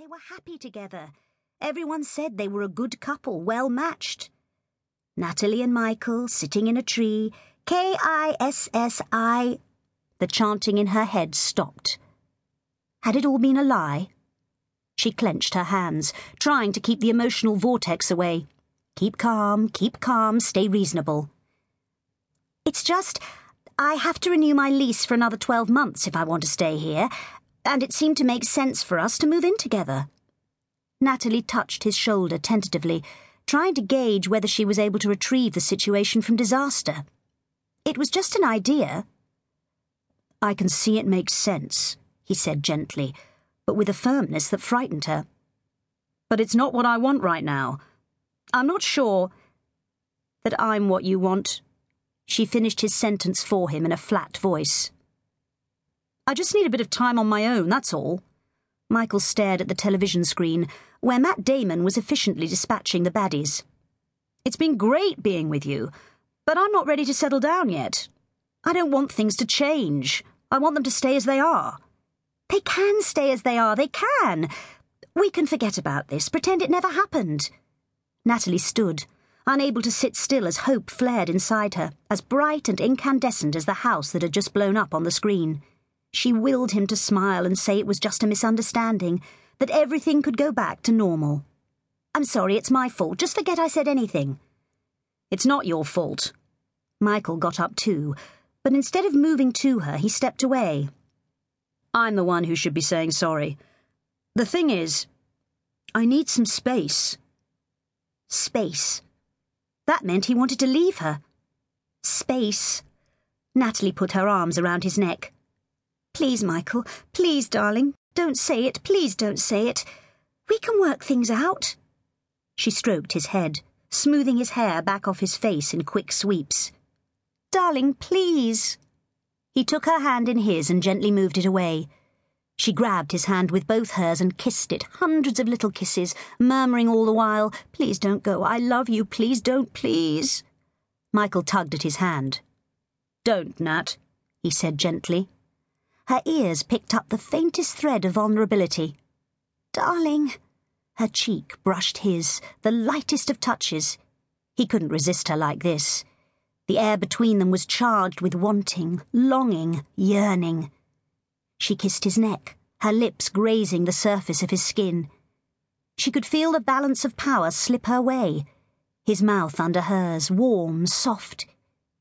They were happy together. Everyone said they were a good couple, well matched. Natalie and Michael sitting in a tree, K I S S I. The chanting in her head stopped. Had it all been a lie? She clenched her hands, trying to keep the emotional vortex away. Keep calm, keep calm, stay reasonable. It's just, I have to renew my lease for another 12 months if I want to stay here, and it seemed to make sense for us to move in together. Natalie touched his shoulder tentatively, trying to gauge whether she was able to retrieve the situation from disaster. It was just an idea. I can see it makes sense, he said gently, but with a firmness that frightened her. But it's not what I want right now. I'm not sure that I'm what you want. She finished his sentence for him in a flat voice. I just need a bit of time on my own, that's all. Michael stared at the television screen, where Matt Damon was efficiently dispatching the baddies. It's been great being with you, but I'm not ready to settle down yet. I don't want things to change. I want them to stay as they are. They can stay as they are, they can. We can forget about this, pretend it never happened. Natalie stood, unable to sit still as hope flared inside her, as bright and incandescent as the house that had just blown up on the screen. She willed him to smile and say it was just a misunderstanding, that everything could go back to normal. I'm sorry, it's my fault. Just forget I said anything. It's not your fault. Michael got up too, but instead of moving to her, he stepped away. I'm the one who should be saying sorry. The thing is, I need some space. Space. That meant he wanted to leave her. Space. Natalie put her arms around his neck. Please, Michael, please, darling, don't say it, please don't say it. We can work things out. She stroked his head, smoothing his hair back off his face in quick sweeps. Darling, please. He took her hand in his and gently moved it away. She grabbed his hand with both hers and kissed it, hundreds of little kisses, murmuring all the while, Please don't go, I love you, please don't, please. Michael tugged at his hand. Don't, Nat, he said gently. Her ears picked up the faintest thread of vulnerability. Darling. Her cheek brushed his, the lightest of touches. He couldn't resist her like this. The air between them was charged with wanting, longing, yearning. She kissed his neck, her lips grazing the surface of his skin. She could feel the balance of power slip her way. His mouth under hers, warm, soft.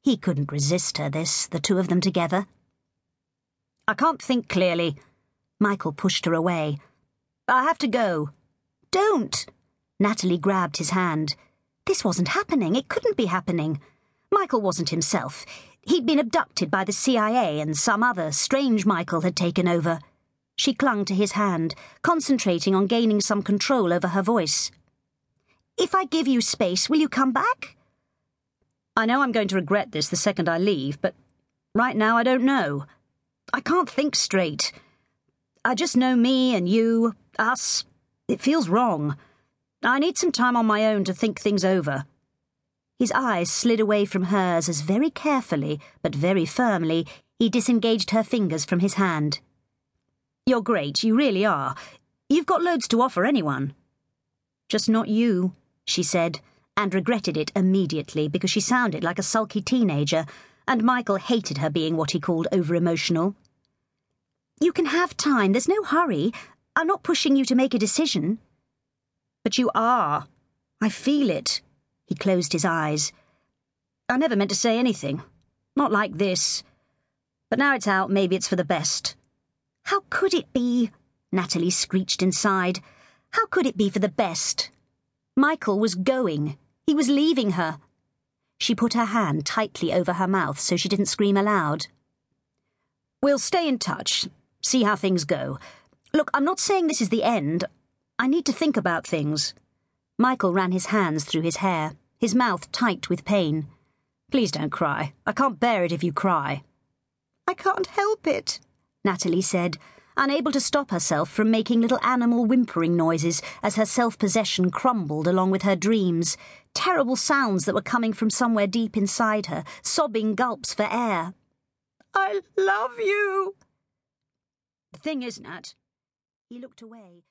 He couldn't resist her, this, the two of them together. I can't think clearly. Michael pushed her away. I have to go. Don't! Natalie grabbed his hand. This wasn't happening. It couldn't be happening. Michael wasn't himself. He'd been abducted by the CIA, and some other strange Michael had taken over. She clung to his hand, concentrating on gaining some control over her voice. If I give you space, will you come back? I know I'm going to regret this the second I leave, but right now I don't know. I can't think straight. I just know me and you, us. It feels wrong. I need some time on my own to think things over. His eyes slid away from hers as very carefully, but very firmly, he disengaged her fingers from his hand. You're great, you really are. You've got loads to offer anyone. Just not you, she said, and regretted it immediately because she sounded like a sulky teenager and Michael hated her being what he called over emotional. You can have time, there's no hurry. I'm not pushing you to make a decision. But you are. I feel it. He closed his eyes. I never meant to say anything. Not like this. But now it's out, maybe it's for the best. How could it be? Natalie screeched inside. How could it be for the best? Michael was going. He was leaving her. She put her hand tightly over her mouth so she didn't scream aloud. We'll stay in touch, see how things go. Look, I'm not saying this is the end. I need to think about things. Michael ran his hands through his hair, his mouth tight with pain. Please don't cry. I can't bear it if you cry. I can't help it, Natalie said, unable to stop herself from making little animal whimpering noises as her self possession crumbled along with her dreams, terrible sounds that were coming from somewhere deep inside her, sobbing gulps for air. I love you. The thing is, Nat, he looked away.